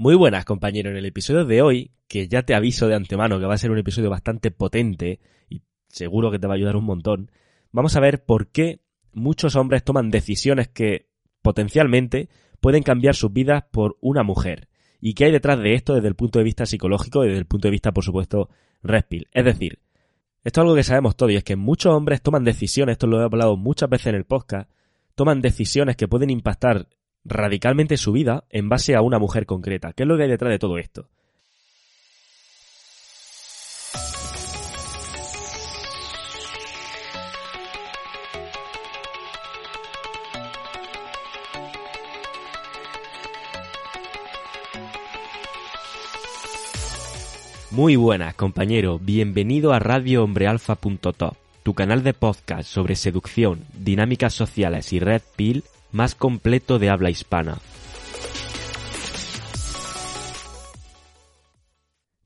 Muy buenas compañeros, en el episodio de hoy, que ya te aviso de antemano que va a ser un episodio bastante potente y seguro que te va a ayudar un montón, vamos a ver por qué muchos hombres toman decisiones que potencialmente pueden cambiar sus vidas por una mujer y qué hay detrás de esto desde el punto de vista psicológico y desde el punto de vista, por supuesto, respil. Es decir, esto es algo que sabemos todos y es que muchos hombres toman decisiones, esto lo he hablado muchas veces en el podcast, toman decisiones que pueden impactar radicalmente su vida en base a una mujer concreta. ¿Qué es lo que hay detrás de todo esto? Muy buenas, compañero. Bienvenido a radiohombrealfa.top, tu canal de podcast sobre seducción, dinámicas sociales y red pill más completo de habla hispana.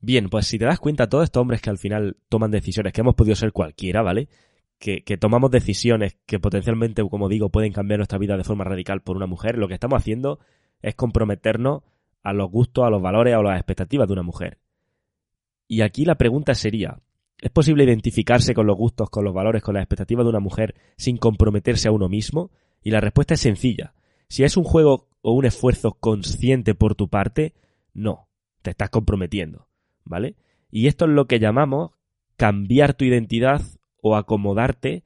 Bien, pues si te das cuenta, todos estos hombres que al final toman decisiones, que hemos podido ser cualquiera, ¿vale? Que, que, tomamos decisiones que potencialmente, como digo, pueden cambiar nuestra vida de forma radical por una mujer, lo que estamos haciendo es comprometernos a los gustos, a los valores, a las expectativas de una mujer. Y aquí la pregunta sería, ¿es posible identificarse con los gustos, con los valores, con las expectativas de una mujer sin comprometerse a uno mismo? Y la respuesta es sencilla. Si es un juego o un esfuerzo consciente por tu parte, no, te estás comprometiendo, ¿vale? Y esto es lo que llamamos cambiar tu identidad o acomodarte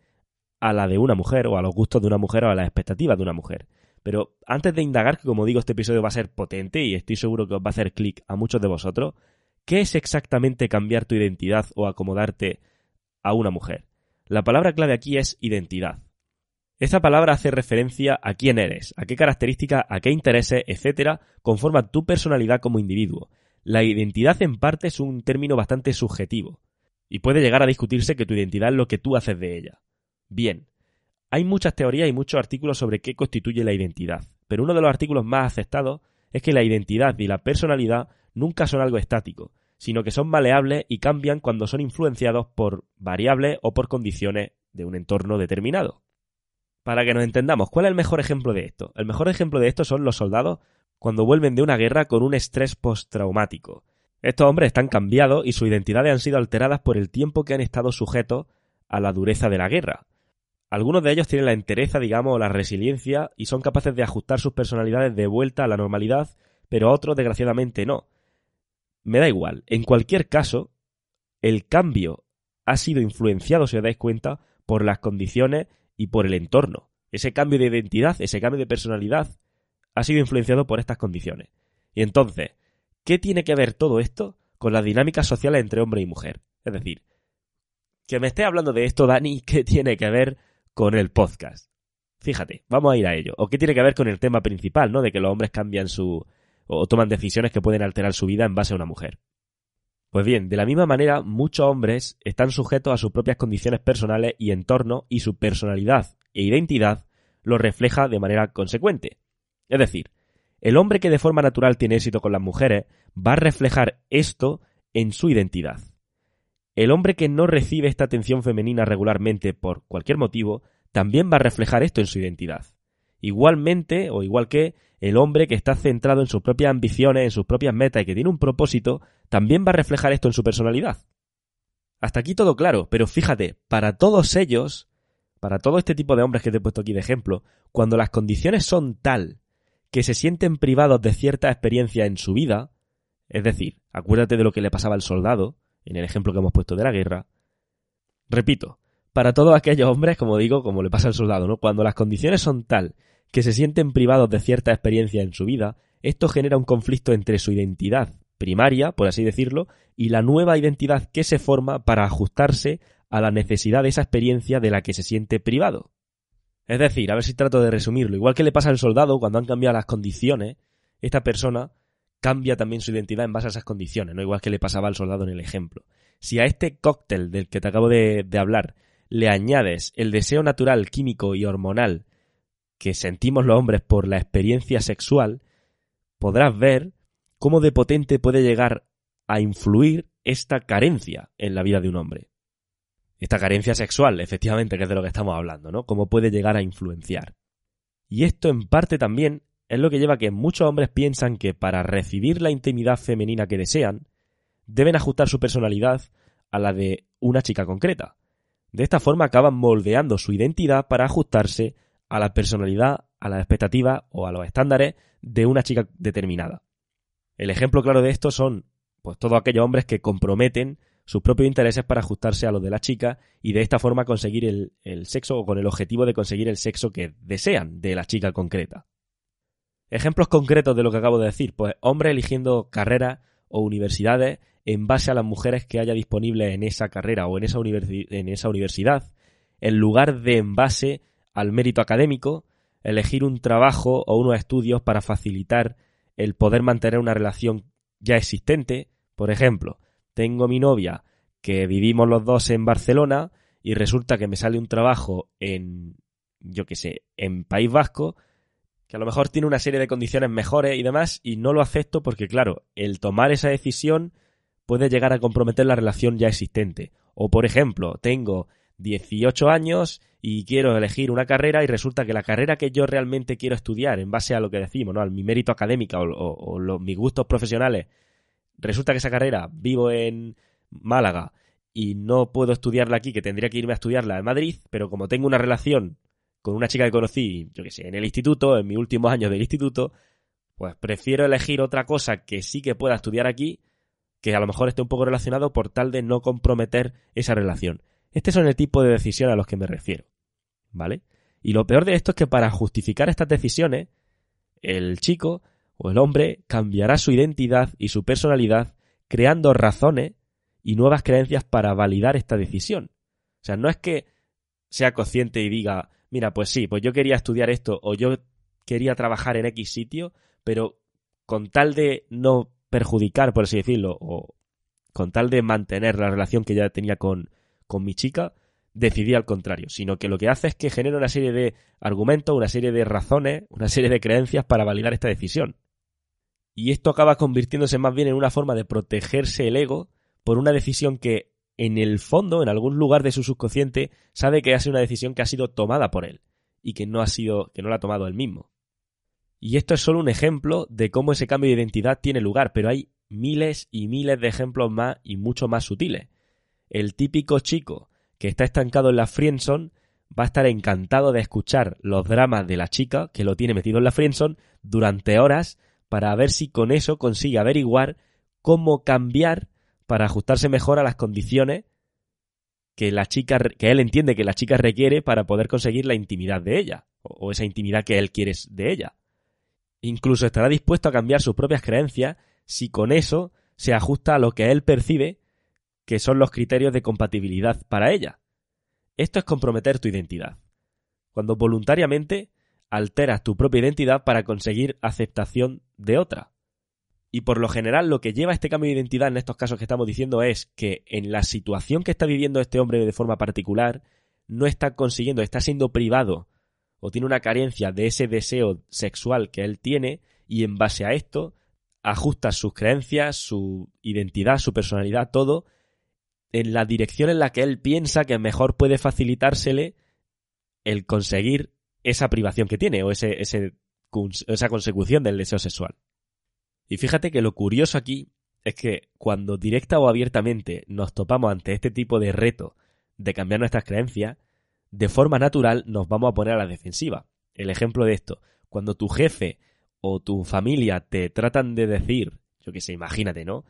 a la de una mujer o a los gustos de una mujer o a las expectativas de una mujer. Pero antes de indagar, que como digo, este episodio va a ser potente y estoy seguro que os va a hacer clic a muchos de vosotros, ¿qué es exactamente cambiar tu identidad o acomodarte a una mujer? La palabra clave aquí es identidad. Esta palabra hace referencia a quién eres, a qué características, a qué intereses, etcétera, conforma tu personalidad como individuo. La identidad en parte es un término bastante subjetivo, y puede llegar a discutirse que tu identidad es lo que tú haces de ella. Bien, hay muchas teorías y muchos artículos sobre qué constituye la identidad, pero uno de los artículos más aceptados es que la identidad y la personalidad nunca son algo estático, sino que son maleables y cambian cuando son influenciados por variables o por condiciones de un entorno determinado. Para que nos entendamos, ¿cuál es el mejor ejemplo de esto? El mejor ejemplo de esto son los soldados cuando vuelven de una guerra con un estrés postraumático. Estos hombres están cambiados y sus identidades han sido alteradas por el tiempo que han estado sujetos a la dureza de la guerra. Algunos de ellos tienen la entereza, digamos, la resiliencia y son capaces de ajustar sus personalidades de vuelta a la normalidad, pero otros, desgraciadamente, no. Me da igual. En cualquier caso, el cambio ha sido influenciado, si os dais cuenta, por las condiciones y por el entorno. Ese cambio de identidad, ese cambio de personalidad, ha sido influenciado por estas condiciones. Y entonces, ¿qué tiene que ver todo esto con las dinámicas sociales entre hombre y mujer? Es decir, que me esté hablando de esto, Dani, ¿qué tiene que ver con el podcast? Fíjate, vamos a ir a ello. ¿O qué tiene que ver con el tema principal, ¿no? De que los hombres cambian su. o toman decisiones que pueden alterar su vida en base a una mujer. Pues bien, de la misma manera, muchos hombres están sujetos a sus propias condiciones personales y entorno y su personalidad e identidad lo refleja de manera consecuente. Es decir, el hombre que de forma natural tiene éxito con las mujeres va a reflejar esto en su identidad. El hombre que no recibe esta atención femenina regularmente por cualquier motivo también va a reflejar esto en su identidad. Igualmente, o igual que el hombre que está centrado en sus propias ambiciones, en sus propias metas y que tiene un propósito, también va a reflejar esto en su personalidad. Hasta aquí todo claro, pero fíjate, para todos ellos, para todo este tipo de hombres que te he puesto aquí de ejemplo, cuando las condiciones son tal que se sienten privados de cierta experiencia en su vida, es decir, acuérdate de lo que le pasaba al soldado, en el ejemplo que hemos puesto de la guerra, repito, para todos aquellos hombres, como digo, como le pasa al soldado, ¿no? Cuando las condiciones son tal que se sienten privados de cierta experiencia en su vida, esto genera un conflicto entre su identidad primaria, por así decirlo, y la nueva identidad que se forma para ajustarse a la necesidad de esa experiencia de la que se siente privado. Es decir, a ver si trato de resumirlo, igual que le pasa al soldado cuando han cambiado las condiciones, esta persona cambia también su identidad en base a esas condiciones, no igual que le pasaba al soldado en el ejemplo. Si a este cóctel del que te acabo de, de hablar le añades el deseo natural, químico y hormonal que sentimos los hombres por la experiencia sexual, podrás ver cómo de potente puede llegar a influir esta carencia en la vida de un hombre. Esta carencia sexual, efectivamente, que es de lo que estamos hablando, ¿no? Cómo puede llegar a influenciar. Y esto en parte también es lo que lleva a que muchos hombres piensan que para recibir la intimidad femenina que desean, deben ajustar su personalidad a la de una chica concreta. De esta forma acaban moldeando su identidad para ajustarse a la personalidad, a las expectativas o a los estándares de una chica determinada. El ejemplo claro de esto son pues todos aquellos hombres que comprometen sus propios intereses para ajustarse a los de la chica y de esta forma conseguir el, el sexo o con el objetivo de conseguir el sexo que desean de la chica concreta. Ejemplos concretos de lo que acabo de decir, pues hombres eligiendo carreras o universidades en base a las mujeres que haya disponibles en esa carrera o en esa, en esa universidad, en lugar de en base al mérito académico, elegir un trabajo o unos estudios para facilitar el poder mantener una relación ya existente. Por ejemplo, tengo mi novia que vivimos los dos en Barcelona y resulta que me sale un trabajo en, yo qué sé, en País Vasco, que a lo mejor tiene una serie de condiciones mejores y demás, y no lo acepto porque, claro, el tomar esa decisión puede llegar a comprometer la relación ya existente. O, por ejemplo, tengo 18 años y quiero elegir una carrera y resulta que la carrera que yo realmente quiero estudiar en base a lo que decimos, ¿no? A mi mérito académico o, los, mis gustos profesionales, resulta que esa carrera vivo en Málaga y no puedo estudiarla aquí, que tendría que irme a estudiarla en Madrid, pero como tengo una relación con una chica que conocí, yo que sé, en el instituto, en mis últimos años del instituto, pues prefiero elegir otra cosa que sí que pueda estudiar aquí, que a lo mejor esté un poco relacionado por tal de no comprometer esa relación. Este son el tipo de decisiones a los que me refiero. ¿Vale? Y lo peor de esto es que para justificar estas decisiones, el chico o el hombre cambiará su identidad y su personalidad creando razones y nuevas creencias para validar esta decisión. O sea, no es que sea consciente y diga, mira, pues sí, pues yo quería estudiar esto o yo quería trabajar en X sitio, pero con tal de no perjudicar, por así decirlo, o con tal de mantener la relación que ya tenía con, con mi chica, decidí al contrario, sino que lo que hace es que genera una serie de argumentos, una serie de razones, una serie de creencias para validar esta decisión. Y esto acaba convirtiéndose más bien en una forma de protegerse el ego por una decisión que en el fondo, en algún lugar de su subconsciente, sabe que ha sido una decisión que ha sido tomada por él y que no ha sido, que no la ha tomado él mismo. Y esto es solo un ejemplo de cómo ese cambio de identidad tiene lugar, pero hay miles y miles de ejemplos más y mucho más sutiles el típico chico que está estancado en la friendzone va a estar encantado de escuchar los dramas de la chica que lo tiene metido en la friendzone durante horas para ver si con eso consigue averiguar cómo cambiar para ajustarse mejor a las condiciones que la chica que él entiende que la chica requiere para poder conseguir la intimidad de ella o esa intimidad que él quiere de ella. Incluso estará dispuesto a cambiar sus propias creencias si con eso se ajusta a lo que él percibe que son los criterios de compatibilidad para ella. Esto es comprometer tu identidad. Cuando voluntariamente alteras tu propia identidad para conseguir aceptación de otra. Y por lo general lo que lleva a este cambio de identidad en estos casos que estamos diciendo es que en la situación que está viviendo este hombre de forma particular, no está consiguiendo, está siendo privado o tiene una carencia de ese deseo sexual que él tiene y en base a esto ajusta sus creencias, su identidad, su personalidad, todo en la dirección en la que él piensa que mejor puede facilitársele el conseguir esa privación que tiene o ese, esa consecución del deseo sexual. Y fíjate que lo curioso aquí es que cuando directa o abiertamente nos topamos ante este tipo de reto de cambiar nuestras creencias, de forma natural nos vamos a poner a la defensiva. El ejemplo de esto, cuando tu jefe o tu familia te tratan de decir, yo que sé, imagínate, ¿no?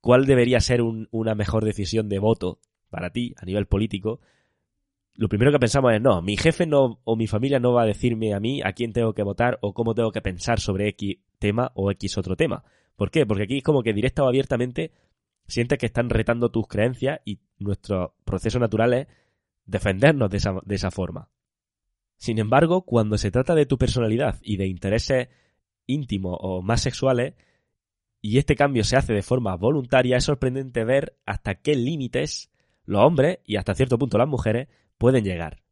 cuál debería ser una mejor decisión de voto para ti a nivel político, lo primero que pensamos es, no, mi jefe no, o mi familia no va a decirme a mí a quién tengo que votar o cómo tengo que pensar sobre X tema o X otro tema. ¿Por qué? Porque aquí es como que directa o abiertamente sientes que están retando tus creencias y nuestro proceso natural es defendernos de esa, de esa forma. Sin embargo, cuando se trata de tu personalidad y de intereses íntimos o más sexuales, y este cambio se hace de forma voluntaria, es sorprendente ver hasta qué límites los hombres y hasta cierto punto las mujeres pueden llegar.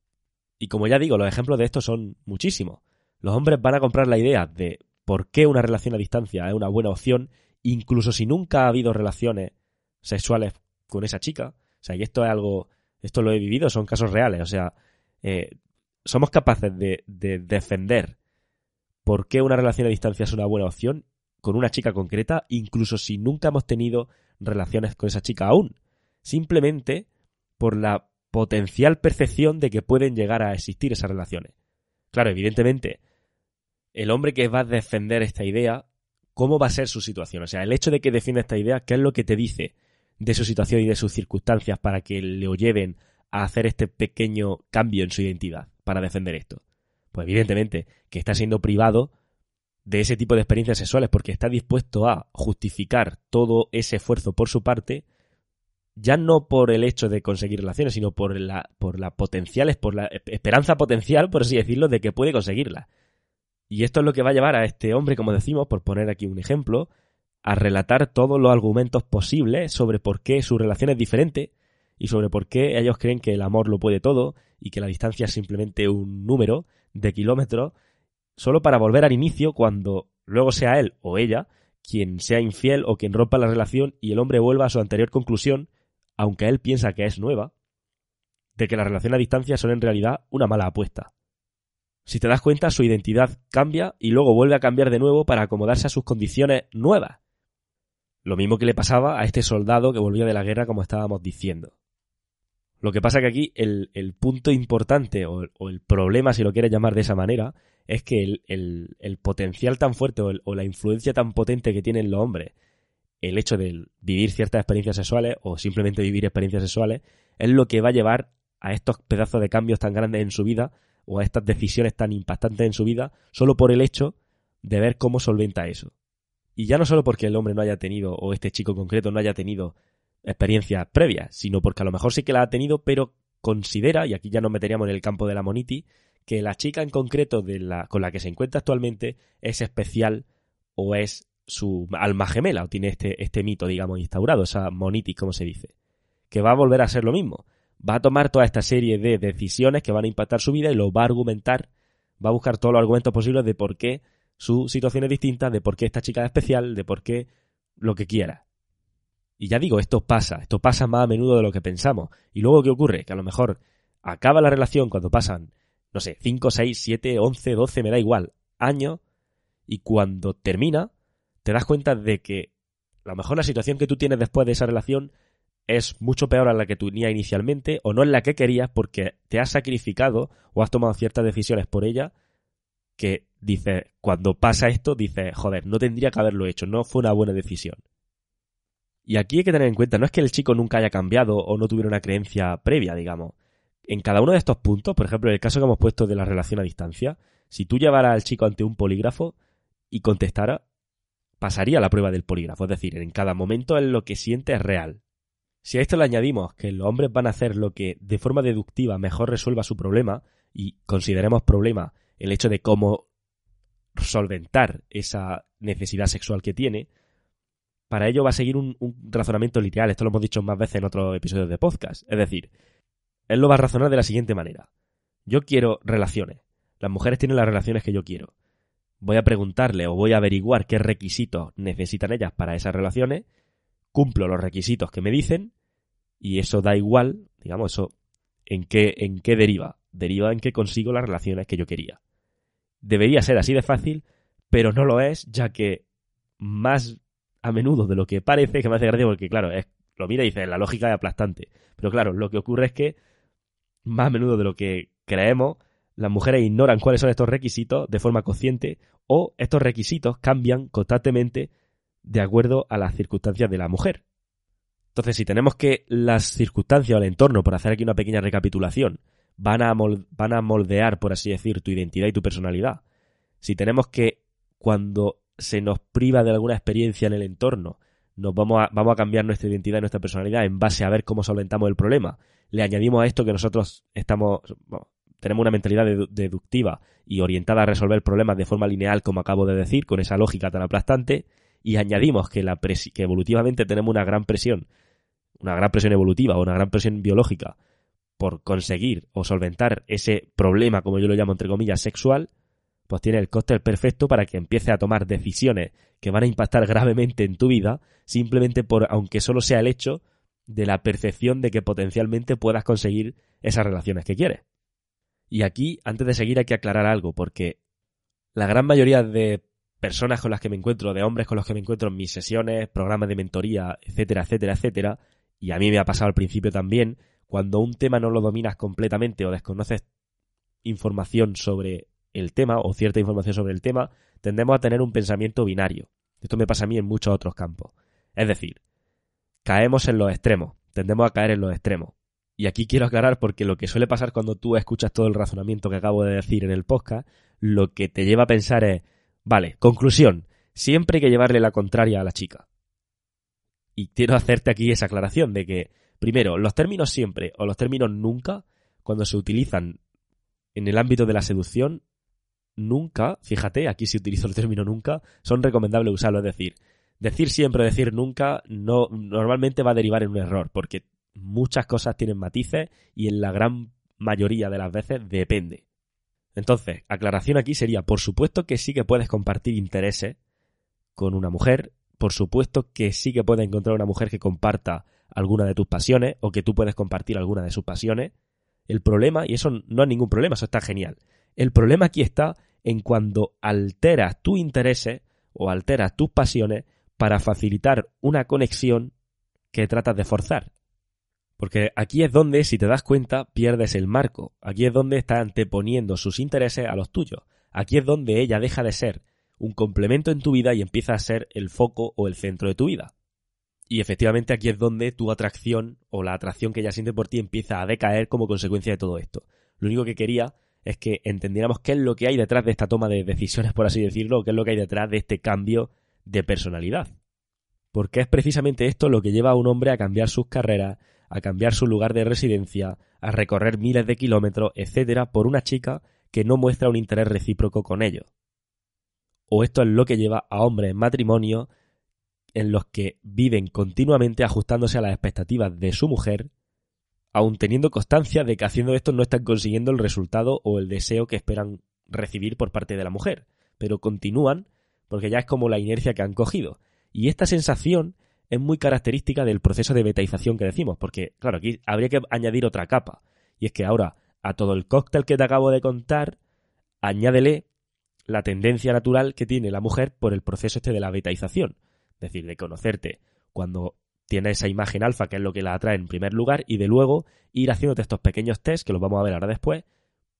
Y como ya digo, los ejemplos de esto son muchísimos. Los hombres van a comprar la idea de por qué una relación a distancia es una buena opción, incluso si nunca ha habido relaciones sexuales con esa chica. O sea, y esto es algo, esto lo he vivido, son casos reales. O sea, eh, somos capaces de, de defender por qué una relación a distancia es una buena opción con una chica concreta, incluso si nunca hemos tenido relaciones con esa chica aún. Simplemente por la potencial percepción de que pueden llegar a existir esas relaciones. Claro, evidentemente, el hombre que va a defender esta idea, ¿cómo va a ser su situación? O sea, el hecho de que defienda esta idea, ¿qué es lo que te dice de su situación y de sus circunstancias para que le lleven a hacer este pequeño cambio en su identidad para defender esto? Pues evidentemente que está siendo privado de ese tipo de experiencias sexuales porque está dispuesto a justificar todo ese esfuerzo por su parte, ya no por el hecho de conseguir relaciones, sino por la, por la potencial, por la esperanza potencial, por así decirlo, de que puede conseguirla. Y esto es lo que va a llevar a este hombre, como decimos, por poner aquí un ejemplo, a relatar todos los argumentos posibles sobre por qué su relación es diferente y sobre por qué ellos creen que el amor lo puede todo y que la distancia es simplemente un número de kilómetros, solo para volver al inicio cuando luego sea él o ella quien sea infiel o quien rompa la relación y el hombre vuelva a su anterior conclusión, aunque él piensa que es nueva, de que la relación a distancia son en realidad una mala apuesta. Si te das cuenta, su identidad cambia y luego vuelve a cambiar de nuevo para acomodarse a sus condiciones nuevas. Lo mismo que le pasaba a este soldado que volvía de la guerra, como estábamos diciendo. Lo que pasa que aquí el, punto importante o, el problema, si lo quieres llamar de esa manera, es que el, potencial tan fuerte o, o, la influencia tan potente que tienen los hombres, el hecho de vivir ciertas experiencias sexuales o simplemente vivir experiencias sexuales, es lo que va a llevar a estos pedazos de cambios tan grandes en su vida o a estas decisiones tan impactantes en su vida solo por el hecho de ver cómo solventa eso. Y ya no solo porque el hombre no haya tenido, o este chico concreto no haya tenido experiencias previas, sino porque a lo mejor sí que la ha tenido, pero considera, y aquí ya nos meteríamos en el campo de la moniti, que la chica en concreto de la, con la que se encuentra actualmente es especial o es su alma gemela, o tiene este, este mito, digamos, instaurado, esa monitis, como se dice, que va a volver a ser lo mismo. Va a tomar toda esta serie de decisiones que van a impactar su vida y lo va a argumentar, va a buscar todos los argumentos posibles de por qué su situación es distinta, de por qué esta chica es especial, de por qué lo que quiera. Y ya digo, esto pasa, esto pasa más a menudo de lo que pensamos. Y luego, ¿qué ocurre? Que a lo mejor acaba la relación cuando pasan, no sé, 5, 6, 7, 11, 12, me da igual, años, y cuando termina, te das cuenta de que a lo mejor la situación que tú tienes después de esa relación es mucho peor a la que tenías inicialmente o no es la que querías porque te has sacrificado o has tomado ciertas decisiones por ella que dice cuando pasa esto, dice joder, no tendría que haberlo hecho, no fue una buena decisión. Y aquí hay que tener en cuenta, no es que el chico nunca haya cambiado o no tuviera una creencia previa, digamos. En cada uno de estos puntos, por ejemplo, en el caso que hemos puesto de la relación a distancia, si tú llevaras al chico ante un polígrafo y contestara, pasaría la prueba del polígrafo. Es decir, en cada momento en lo que siente es real. Si a esto le añadimos que los hombres van a hacer lo que de forma deductiva mejor resuelva su problema, y consideremos problema el hecho de cómo solventar esa necesidad sexual que tiene, para ello va a seguir un, razonamiento literal. Esto lo hemos dicho más veces en otros episodios de podcast. Es decir, él lo va a razonar de la siguiente manera. Yo quiero relaciones. Las mujeres tienen las relaciones que yo quiero. Voy a preguntarle o voy a averiguar qué requisitos necesitan ellas para esas relaciones cumplo los requisitos que me dicen y eso da igual, digamos, eso en qué, en qué deriva. Deriva en que consigo las relaciones que yo quería. Debería ser así de fácil, pero no lo es, ya que más a menudo de lo que parece, que me hace gracia porque, claro, es, lo mira y dice, la lógica es aplastante. Pero claro, lo que ocurre es que más a menudo de lo que creemos, las mujeres ignoran cuáles son estos requisitos de forma consciente o estos requisitos cambian constantemente de acuerdo a las circunstancias de la mujer. Entonces, si tenemos que las circunstancias o el entorno, por hacer aquí una pequeña recapitulación, van a, van a moldear, por así decir, tu identidad y tu personalidad, si tenemos que cuando se nos priva de alguna experiencia en el entorno, nos vamos a, vamos a cambiar nuestra identidad y nuestra personalidad en base a ver cómo solventamos el problema. Le añadimos a esto que nosotros estamos, tenemos una mentalidad deductiva y orientada a resolver problemas de forma lineal, como acabo de decir, con esa lógica tan aplastante, y añadimos que, la que evolutivamente tenemos una gran presión, una gran presión evolutiva o una gran presión biológica por conseguir o solventar ese problema, como yo lo llamo entre comillas, sexual, pues tiene el cóctel perfecto para que empiece a tomar decisiones que van a impactar gravemente en tu vida, simplemente por, aunque solo sea el hecho de la percepción de que potencialmente puedas conseguir esas relaciones que quieres. Y aquí, antes de seguir, hay que aclarar algo, porque la gran mayoría de personas con las que me encuentro, de hombres con los que me encuentro en mis sesiones, programas de mentoría, etcétera, etcétera, etcétera, y a mí me ha pasado al principio también, cuando un tema no lo dominas completamente o desconoces información sobre el tema o cierta información sobre el tema, tendemos a tener un pensamiento binario. Esto me pasa a mí en muchos otros campos. Es decir, caemos en los extremos, tendemos a caer en los extremos. Y aquí quiero aclarar porque lo que suele pasar cuando tú escuchas todo el razonamiento que acabo de decir en el podcast, lo que te lleva a pensar es, vale, conclusión, siempre hay que llevarle la contraria a la chica. Y quiero hacerte aquí esa aclaración de que, primero, los términos siempre o los términos nunca, cuando se utilizan en el ámbito de la seducción, nunca, fíjate, aquí se utiliza el término nunca, son recomendables usarlo. Es decir, decir siempre o decir nunca no, normalmente va a derivar en un error, porque muchas cosas tienen matices y en la gran mayoría de las veces depende. Entonces, aclaración aquí sería, por supuesto que sí que puedes compartir intereses con una mujer, por supuesto que sí que puedes encontrar una mujer que comparta alguna de tus pasiones o que tú puedes compartir alguna de sus pasiones. El problema, y eso no es ningún problema, eso está genial. El problema aquí está en cuando alteras tus intereses o alteras tus pasiones para facilitar una conexión que tratas de forzar. Porque aquí es donde, si te das cuenta, pierdes el marco. Aquí es donde está anteponiendo sus intereses a los tuyos. Aquí es donde ella deja de ser un complemento en tu vida y empieza a ser el foco o el centro de tu vida. Y efectivamente aquí es donde tu atracción o la atracción que ella siente por ti empieza a decaer como consecuencia de todo esto. Lo único que quería es que entendiéramos qué es lo que hay detrás de esta toma de decisiones, por así decirlo, qué es lo que hay detrás de este cambio de personalidad. Porque es precisamente esto lo que lleva a un hombre a cambiar sus carreras, a cambiar su lugar de residencia, a recorrer miles de kilómetros, etcétera, por una chica que no muestra un interés recíproco con ellos. O esto es lo que lleva a hombres en matrimonio en los que viven continuamente ajustándose a las expectativas de su mujer, aun teniendo constancia de que haciendo esto no están consiguiendo el resultado o el deseo que esperan recibir por parte de la mujer, pero continúan porque ya es como la inercia que han cogido. Y esta sensación es muy característica del proceso de betaización que decimos, porque, claro, aquí habría que añadir otra capa. Y es que ahora, a todo el cóctel que te acabo de contar, añádele la tendencia natural que tiene la mujer por el proceso este de la betaización. Es decir, de conocerte cuando tiene esa imagen alfa, que es lo que la atrae en primer lugar, y de luego ir haciéndote estos pequeños tests, que los vamos a ver ahora después,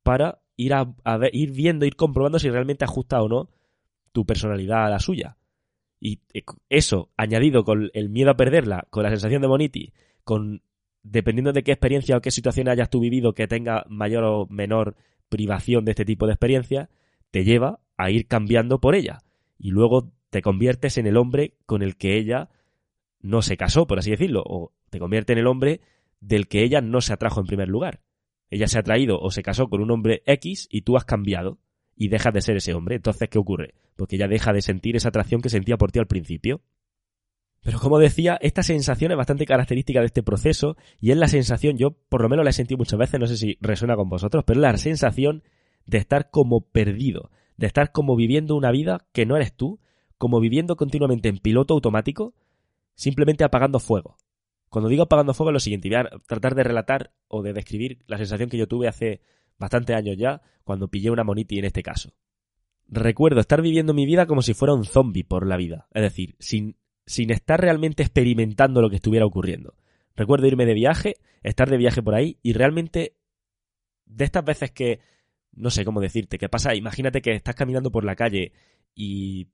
para ir, a, ir viendo, ir comprobando si realmente ajusta o no tu personalidad a la suya. Y eh, eso, añadido con el miedo a perderla, con la sensación de moniti, con dependiendo de qué experiencia o qué situación hayas tú vivido que tenga mayor o menor privación de este tipo de experiencia, te lleva a ir cambiando por ella. Y luego te conviertes en el hombre con el que ella no se casó, por así decirlo, o te convierte en el hombre del que ella no se atrajo en primer lugar. Ella se ha traído o se casó con un hombre X y tú has cambiado y dejas de ser ese hombre. Entonces, ¿qué ocurre? Porque ella deja de sentir esa atracción que sentía por ti al principio. Pero como decía, esta sensación es bastante característica de este proceso y es la sensación, yo por lo menos la he sentido muchas veces, no sé si resuena con vosotros, pero es la sensación de estar como perdido, de estar como viviendo una vida que no eres tú, como viviendo continuamente en piloto automático, simplemente apagando fuego. Cuando digo apagando fuego es lo siguiente, voy a tratar de relatar o de describir la sensación que yo tuve hace bastantes años ya, cuando pillé una moniti en este caso. Recuerdo estar viviendo mi vida como si fuera un zombie por la vida, es decir, sin, sin estar realmente experimentando lo que estuviera ocurriendo. Recuerdo irme de viaje, estar de viaje por ahí y realmente de estas veces que no sé cómo decirte, qué pasa, imagínate que estás caminando por la calle y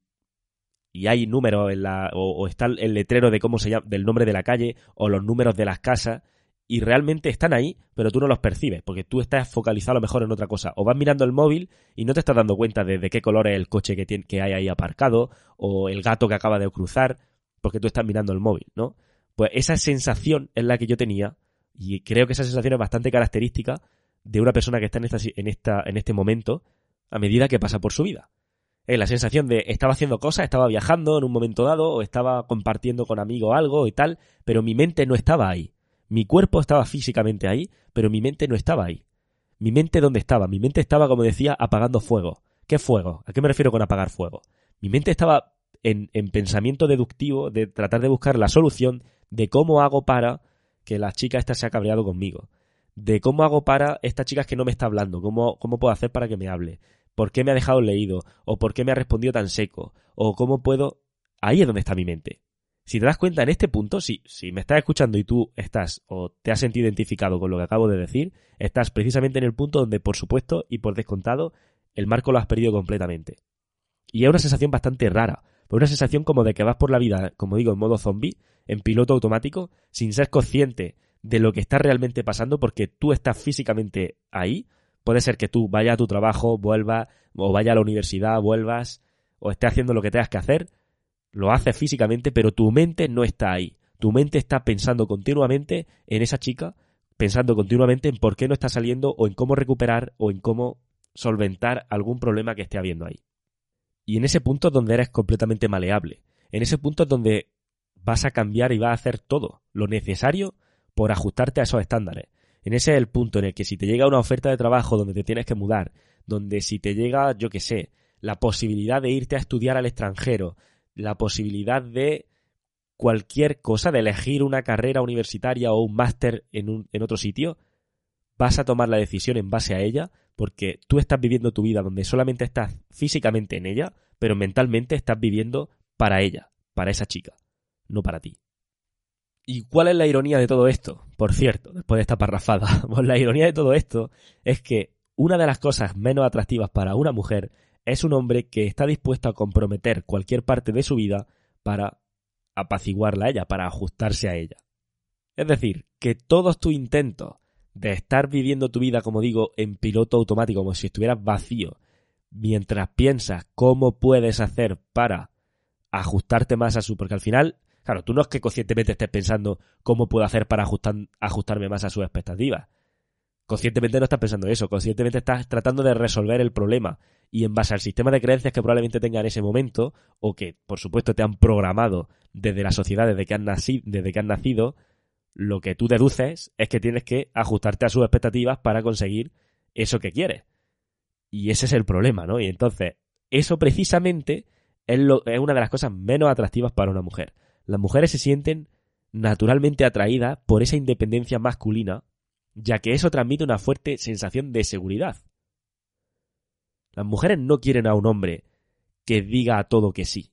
y hay números en la o, está el letrero de cómo se llama del nombre de la calle o los números de las casas y realmente están ahí, pero tú no los percibes, porque tú estás focalizado a lo mejor en otra cosa. O vas mirando el móvil y no te estás dando cuenta de, qué color es el coche que, hay ahí aparcado, o el gato que acaba de cruzar, porque tú estás mirando el móvil, ¿no? Pues esa sensación es la que yo tenía, y creo que esa sensación es bastante característica de una persona que está en, esta, en, esta, en este momento a medida que pasa por su vida. Es la sensación de estaba haciendo cosas, estaba viajando en un momento dado, o estaba compartiendo con amigos algo y tal, pero mi mente no estaba ahí. Mi cuerpo estaba físicamente ahí, pero mi mente no estaba ahí. Mi mente dónde estaba? Mi mente estaba, como decía, apagando fuego. ¿Qué fuego? ¿A qué me refiero con apagar fuego? Mi mente estaba en, en pensamiento deductivo de tratar de buscar la solución de cómo hago para que la chica esta se ha cabreado conmigo. De cómo hago para esta chica que no me está hablando, cómo, cómo puedo hacer para que me hable, por qué me ha dejado leído, o por qué me ha respondido tan seco, o cómo puedo... Ahí es donde está mi mente. Si te das cuenta en este punto, si, si me estás escuchando y tú estás o te has sentido identificado con lo que acabo de decir, estás precisamente en el punto donde, por supuesto y por descontado, el marco lo has perdido completamente. Y es una sensación bastante rara, una sensación como de que vas por la vida, como digo, en modo zombie, en piloto automático, sin ser consciente de lo que está realmente pasando porque tú estás físicamente ahí. Puede ser que tú vayas a tu trabajo, vuelvas, o vayas a la universidad, vuelvas, o estés haciendo lo que tengas que hacer, lo haces físicamente, pero tu mente no está ahí. Tu mente está pensando continuamente en esa chica, pensando continuamente en por qué no está saliendo o en cómo recuperar o en cómo solventar algún problema que esté habiendo ahí. Y en ese punto es donde eres completamente maleable. En ese punto es donde vas a cambiar y vas a hacer todo lo necesario por ajustarte a esos estándares. En ese es el punto en el que si te llega una oferta de trabajo donde te tienes que mudar, donde si te llega, yo qué sé, la posibilidad de irte a estudiar al extranjero, la posibilidad de cualquier cosa, de elegir una carrera universitaria o un máster en, un, en otro sitio, vas a tomar la decisión en base a ella, porque tú estás viviendo tu vida donde solamente estás físicamente en ella, pero mentalmente estás viviendo para ella, para esa chica, no para ti. ¿Y cuál es la ironía de todo esto? Por cierto, después de esta parrafada, pues la ironía de todo esto es que una de las cosas menos atractivas para una mujer es un hombre que está dispuesto a comprometer cualquier parte de su vida para apaciguarla a ella, para ajustarse a ella. Es decir, que todos tus intentos de estar viviendo tu vida, como digo, en piloto automático, como si estuvieras vacío, mientras piensas cómo puedes hacer para ajustarte más a su, porque al final, claro, tú no es que conscientemente estés pensando cómo puedo hacer para ajustarme más a sus expectativas. Conscientemente no estás pensando eso, conscientemente estás tratando de resolver el problema y en base al sistema de creencias que probablemente tenga en ese momento o que por supuesto te han programado desde la sociedad desde que has nacido, desde que has nacido lo que tú deduces es que tienes que ajustarte a sus expectativas para conseguir eso que quieres. Y ese es el problema, ¿no? Y entonces, eso precisamente es una de las cosas menos atractivas para una mujer. Las mujeres se sienten naturalmente atraídas por esa independencia masculina, ya que eso transmite una fuerte sensación de seguridad. Las mujeres no quieren a un hombre que diga a todo que sí,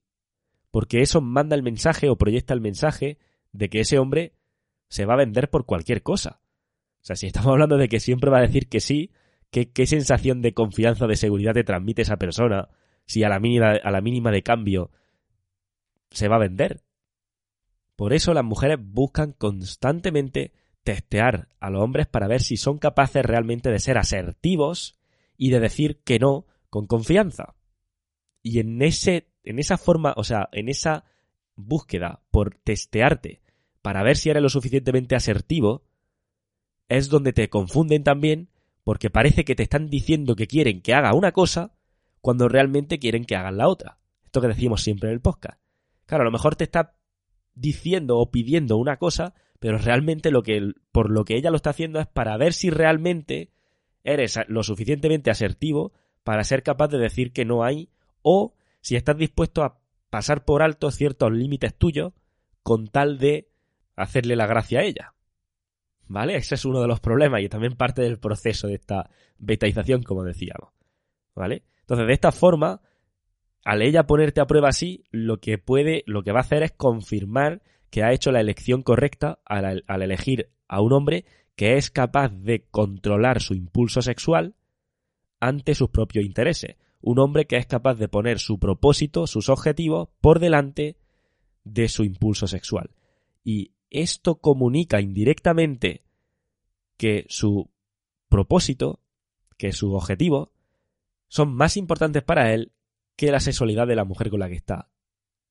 porque eso manda el mensaje o proyecta el mensaje de que ese hombre se va a vender por cualquier cosa. O sea, si estamos hablando de que siempre va a decir que sí, ¿qué, qué sensación de confianza, de seguridad te transmite esa persona si a la, mínima, a la mínima de cambio se va a vender? Por eso las mujeres buscan constantemente testear a los hombres para ver si son capaces realmente de ser asertivos y de decir que no con confianza. Y en ese, en esa forma, o sea, en esa búsqueda por testearte para ver si eres lo suficientemente asertivo, es donde te confunden también porque parece que te están diciendo que quieren que haga una cosa cuando realmente quieren que hagan la otra. Esto que decimos siempre en el podcast. Claro, a lo mejor te está diciendo o pidiendo una cosa, pero realmente lo que por lo que ella lo está haciendo es para ver si realmente eres lo suficientemente asertivo para ser capaz de decir que no hay o si estás dispuesto a pasar por alto ciertos límites tuyos con tal de hacerle la gracia a ella. ¿Vale? Ese es uno de los problemas y también parte del proceso de esta betaización, como decíamos. ¿Vale? Entonces, de esta forma, al ella ponerte a prueba así, lo que puede, lo que va a hacer es confirmar que ha hecho la elección correcta al, al elegir a un hombre que es capaz de controlar su impulso sexual ante sus propios intereses. Un hombre que es capaz de poner su propósito, sus objetivos, por delante de su impulso sexual. Y esto comunica indirectamente que su propósito, que su objetivo, son más importantes para él que la sexualidad de la mujer con la que está.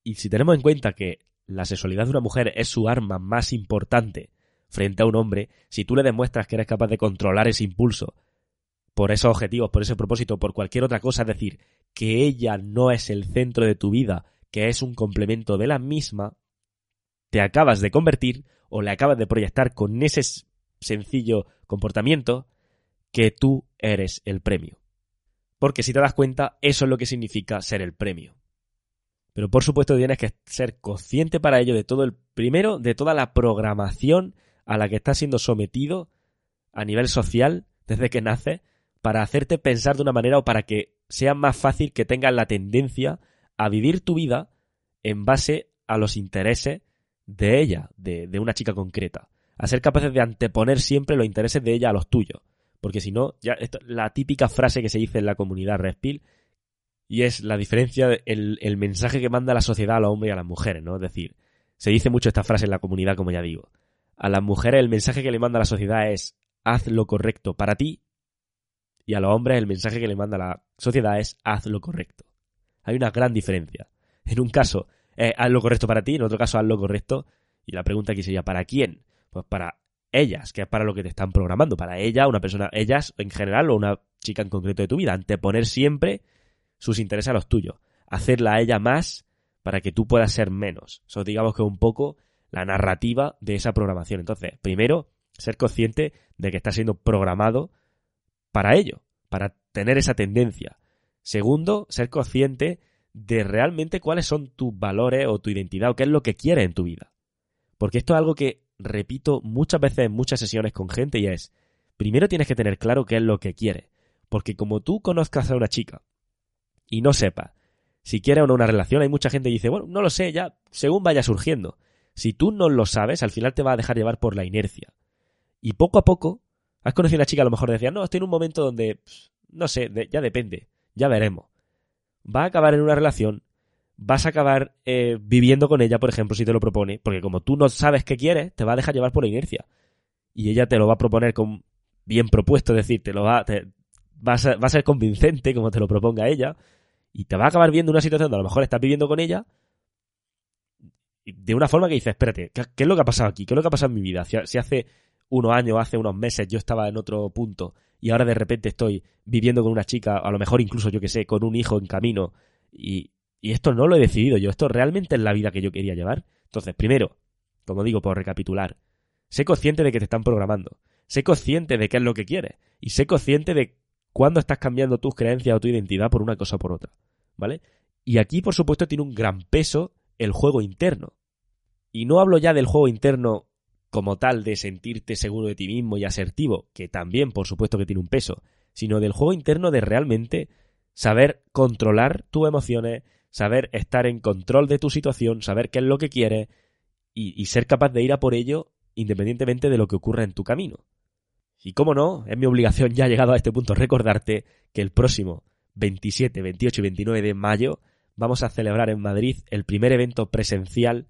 Y si tenemos en cuenta que la sexualidad de una mujer es su arma más importante frente a un hombre, si tú le demuestras que eres capaz de controlar ese impulso por esos objetivos, por ese propósito, por cualquier otra cosa, es decir, que ella no es el centro de tu vida, que es un complemento de la misma, te acabas de convertir o le acabas de proyectar con ese sencillo comportamiento que tú eres el premio. Porque si te das cuenta, eso es lo que significa ser el premio. Pero por supuesto tienes que ser consciente para ello de todo el primero, de toda la programación a la que estás siendo sometido a nivel social desde que naces para hacerte pensar de una manera o para que sea más fácil que tengas la tendencia a vivir tu vida en base a los intereses de ella, de, una chica concreta. A ser capaces de anteponer siempre los intereses de ella a los tuyos. Porque si no, ya la típica frase que se dice en la comunidad Respil y es la diferencia, el, el mensaje que manda la sociedad a los hombres y a las mujeres, ¿no? Es decir, se dice mucho esta frase en la comunidad, como ya digo. A las mujeres el mensaje que le manda la sociedad es haz lo correcto para ti y a los hombres el mensaje que le manda la sociedad es haz lo correcto. Hay una gran diferencia. En un caso es haz lo correcto para ti, en otro caso haz lo correcto. Y la pregunta aquí sería, ¿para quién? Pues para ellas, que es para lo que te están programando. Para ella, una persona, ellas en general o una chica en concreto de tu vida. Anteponer siempre sus intereses a los tuyos. Hacerla a ella más para que tú puedas ser menos. Eso digamos que un poco la narrativa de esa programación. Entonces, primero, ser consciente de que estás siendo programado para ello, para tener esa tendencia. Segundo, ser consciente de realmente cuáles son tus valores o tu identidad o qué es lo que quieres en tu vida. Porque esto es algo que repito muchas veces en muchas sesiones con gente y es, primero tienes que tener claro qué es lo que quieres. Porque como tú conozcas a una chica y no sepas si quiere o no una relación, hay mucha gente que dice, bueno, no lo sé, ya según vaya surgiendo. Si tú no lo sabes, al final te va a dejar llevar por la inercia. Y poco a poco Has conocido a una chica, a lo mejor decía, no, estoy en un momento donde, no sé, ya depende, ya veremos. Va a acabar en una relación, vas a acabar eh, viviendo con ella, por ejemplo, si te lo propone, porque como tú no sabes qué quieres, te va a dejar llevar por la inercia. Y ella te lo va a proponer con bien propuesto, es decir, te lo va, va, a ser, va a ser convincente como te lo proponga ella, y te va a acabar viendo una situación donde a lo mejor estás viviendo con ella de una forma que dices, espérate, ¿qué, es lo que ha pasado aquí? ¿Qué es lo que ha pasado en mi vida? Si, hace unos años, hace unos meses, yo estaba en otro punto y ahora de repente estoy viviendo con una chica, a lo mejor incluso yo que sé, con un hijo en camino y, y esto no lo he decidido yo, esto realmente es la vida que yo quería llevar. Entonces, primero, como digo, por recapitular, sé consciente de que te están programando, sé consciente de qué es lo que quieres y sé consciente de cuándo estás cambiando tus creencias o tu identidad por una cosa o por otra, ¿vale? Y aquí, por supuesto, tiene un gran peso el juego interno. Y no hablo ya del juego interno como tal de sentirte seguro de ti mismo y asertivo, que también por supuesto que tiene un peso, sino del juego interno de realmente saber controlar tus emociones, saber estar en control de tu situación, saber qué es lo que quieres y, ser capaz de ir a por ello independientemente de lo que ocurra en tu camino. Y como no, es mi obligación ya llegado a este punto recordarte que el próximo 27, 28 y 29 de mayo vamos a celebrar en Madrid el primer evento presencial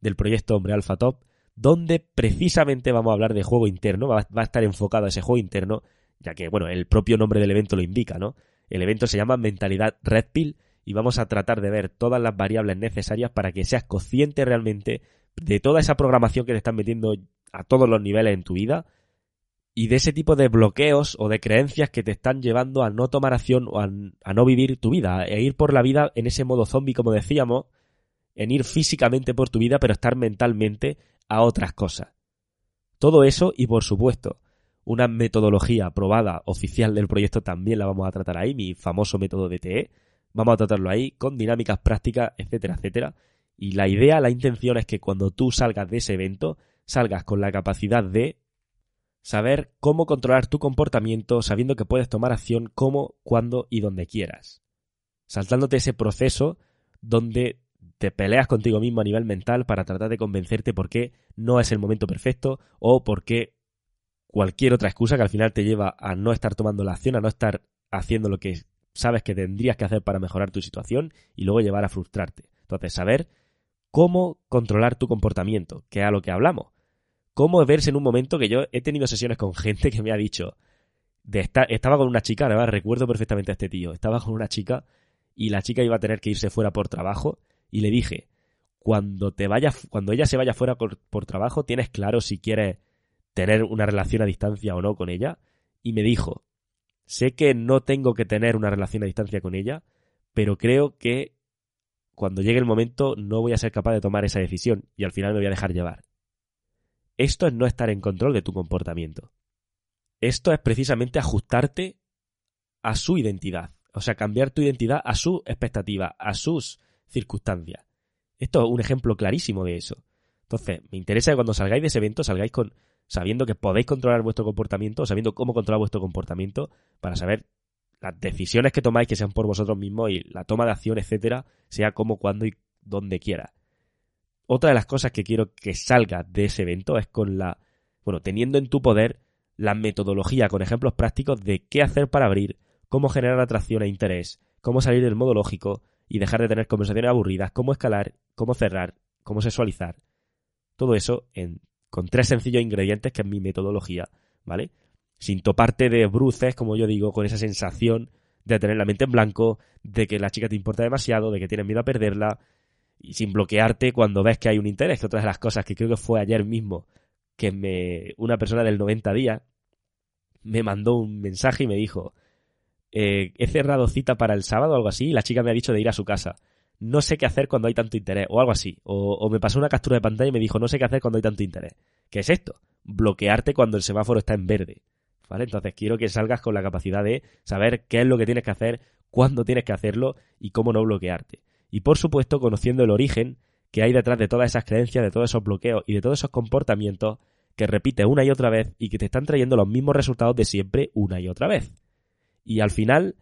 del proyecto Hombre Alpha Top donde precisamente vamos a hablar de juego interno, va, a estar enfocado a ese juego interno, ya que, bueno, el propio nombre del evento lo indica, ¿no? El evento se llama Mentalidad Red Pill y vamos a tratar de ver todas las variables necesarias para que seas consciente realmente de toda esa programación que te están metiendo a todos los niveles en tu vida y de ese tipo de bloqueos o de creencias que te están llevando a no tomar acción o a, a no vivir tu vida, e ir por la vida en ese modo zombie, como decíamos, en ir físicamente por tu vida, pero estar mentalmente a otras cosas. Todo eso y por supuesto una metodología aprobada oficial del proyecto también la vamos a tratar ahí, mi famoso método DTE. Vamos a tratarlo ahí con dinámicas prácticas, etcétera, etcétera. Y la idea, la intención es que cuando tú salgas de ese evento, salgas con la capacidad de saber cómo controlar tu comportamiento, sabiendo que puedes tomar acción cómo, cuándo y donde quieras. Saltándote ese proceso donde te peleas contigo mismo a nivel mental para tratar de convencerte por qué no es el momento perfecto o por qué cualquier otra excusa que al final te lleva a no estar tomando la acción, a no estar haciendo lo que sabes que tendrías que hacer para mejorar tu situación y luego llevar a frustrarte. Entonces, saber cómo controlar tu comportamiento, que es a lo que hablamos. Cómo verse en un momento que yo he tenido sesiones con gente que me ha dicho, de estar, estaba con una chica, además recuerdo perfectamente a este tío, estaba con una chica y la chica iba a tener que irse fuera por trabajo y le dije, cuando te vaya, cuando ella se vaya fuera por, trabajo, tienes claro si quieres tener una relación a distancia o no con ella. Y me dijo, sé que no tengo que tener una relación a distancia con ella, pero creo que cuando llegue el momento no voy a ser capaz de tomar esa decisión y al final me voy a dejar llevar. Esto es no estar en control de tu comportamiento. Esto es precisamente ajustarte a su identidad, o sea, cambiar tu identidad a su expectativa, a sus circunstancias. Esto es un ejemplo clarísimo de eso. Entonces, me interesa que cuando salgáis de ese evento salgáis con sabiendo que podéis controlar vuestro comportamiento, sabiendo cómo controlar vuestro comportamiento, para saber las decisiones que tomáis que sean por vosotros mismos y la toma de acción, etcétera, sea como, cuando y donde quiera. Otra de las cosas que quiero que salga de ese evento es con la, bueno, teniendo en tu poder la metodología con ejemplos prácticos de qué hacer para abrir, cómo generar atracción e interés, cómo salir del modo lógico y dejar de tener conversaciones aburridas, cómo escalar, cómo cerrar, cómo sexualizar. Todo eso en con tres sencillos ingredientes que es mi metodología, ¿vale? Sin toparte de bruces, como yo digo, con esa sensación de tener la mente en blanco, de que la chica te importa demasiado, de que tienes miedo a perderla, y sin bloquearte cuando ves que hay un interés, que otra de las cosas que creo que fue ayer mismo, que me, una persona del 90 días me mandó un mensaje y me dijo, eh, he cerrado cita para el sábado o algo así, y la chica me ha dicho de ir a su casa no sé qué hacer cuando hay tanto interés, o algo así. O, me pasó una captura de pantalla y me dijo, no sé qué hacer cuando hay tanto interés. ¿Qué es esto? Bloquearte cuando el semáforo está en verde. ¿Vale? Entonces quiero que salgas con la capacidad de saber qué es lo que tienes que hacer, cuándo tienes que hacerlo y cómo no bloquearte. Y por supuesto, conociendo el origen que hay detrás de todas esas creencias, de todos esos bloqueos y de todos esos comportamientos que repites una y otra vez y que te están trayendo los mismos resultados de siempre una y otra vez. Y al final,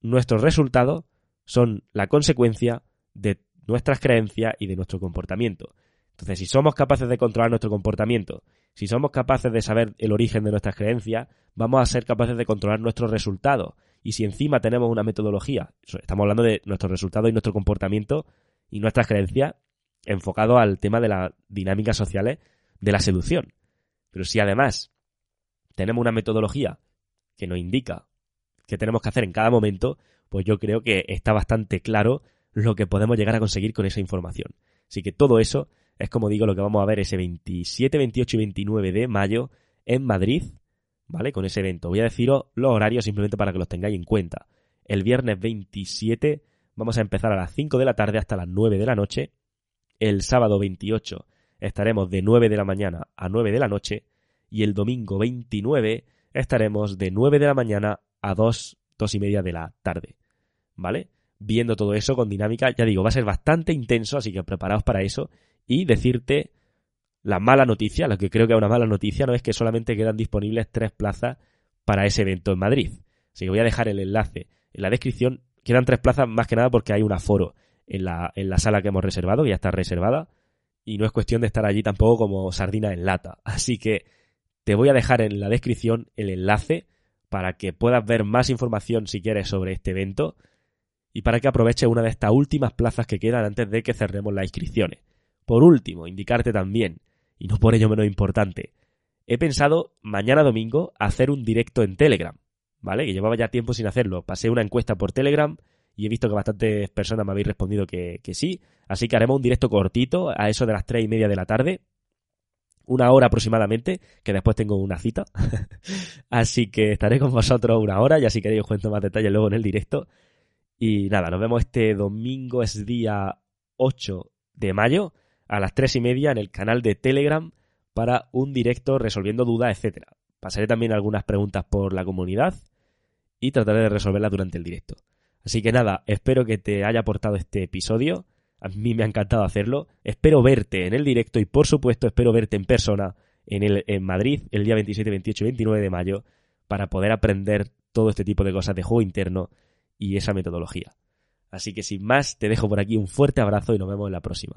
nuestros resultados son la consecuencia de nuestras creencias y de nuestro comportamiento. Entonces, si somos capaces de controlar nuestro comportamiento, si somos capaces de saber el origen de nuestras creencias, vamos a ser capaces de controlar nuestros resultados. Y si encima tenemos una metodología, estamos hablando de nuestros resultados y nuestro comportamiento y nuestras creencias enfocado al tema de las dinámicas sociales de la seducción. Pero si además tenemos una metodología que nos indica qué tenemos que hacer en cada momento, pues yo creo que está bastante claro lo que podemos llegar a conseguir con esa información. Así que todo eso es como digo lo que vamos a ver ese 27, 28 y 29 de mayo en Madrid, ¿vale? Con ese evento. Voy a deciros los horarios simplemente para que los tengáis en cuenta. El viernes 27 vamos a empezar a las 5 de la tarde hasta las 9 de la noche. El sábado 28 estaremos de 9 de la mañana a 9 de la noche. Y el domingo 29 estaremos de 9 de la mañana a 2, 2 y media de la tarde. ¿Vale? Viendo todo eso con dinámica, ya digo, va a ser bastante intenso, así que preparaos para eso. Y decirte la mala noticia, lo que creo que es una mala noticia, no es que solamente quedan disponibles tres plazas para ese evento en Madrid. Así que voy a dejar el enlace en la descripción. Quedan tres plazas más que nada porque hay un aforo en la, en la sala que hemos reservado, que ya está reservada. Y no es cuestión de estar allí tampoco como sardina en lata. Así que te voy a dejar en la descripción el enlace para que puedas ver más información si quieres sobre este evento y para que aproveche una de estas últimas plazas que quedan antes de que cerremos las inscripciones. Por último, indicarte también, y no por ello menos importante, he pensado mañana domingo hacer un directo en Telegram, ¿vale? Que llevaba ya tiempo sin hacerlo. Pasé una encuesta por Telegram y he visto que bastantes personas me habéis respondido que, que sí, así que haremos un directo cortito a eso de las tres y media de la tarde, una hora aproximadamente, que después tengo una cita. así que estaré con vosotros una hora y así queréis os cuento más detalles luego en el directo. Y nada, nos vemos este domingo, es día 8 de mayo, a las 3 y media en el canal de Telegram para un directo resolviendo dudas, etcétera. Pasaré también algunas preguntas por la comunidad y trataré de resolverlas durante el directo. Así que nada, espero que te haya aportado este episodio. A mí me ha encantado hacerlo. Espero verte en el directo y por supuesto espero verte en persona en, el, en Madrid el día 27, 28 y 29 de mayo para poder aprender todo este tipo de cosas de juego interno y esa metodología. Así que sin más, te dejo por aquí un fuerte abrazo y nos vemos en la próxima.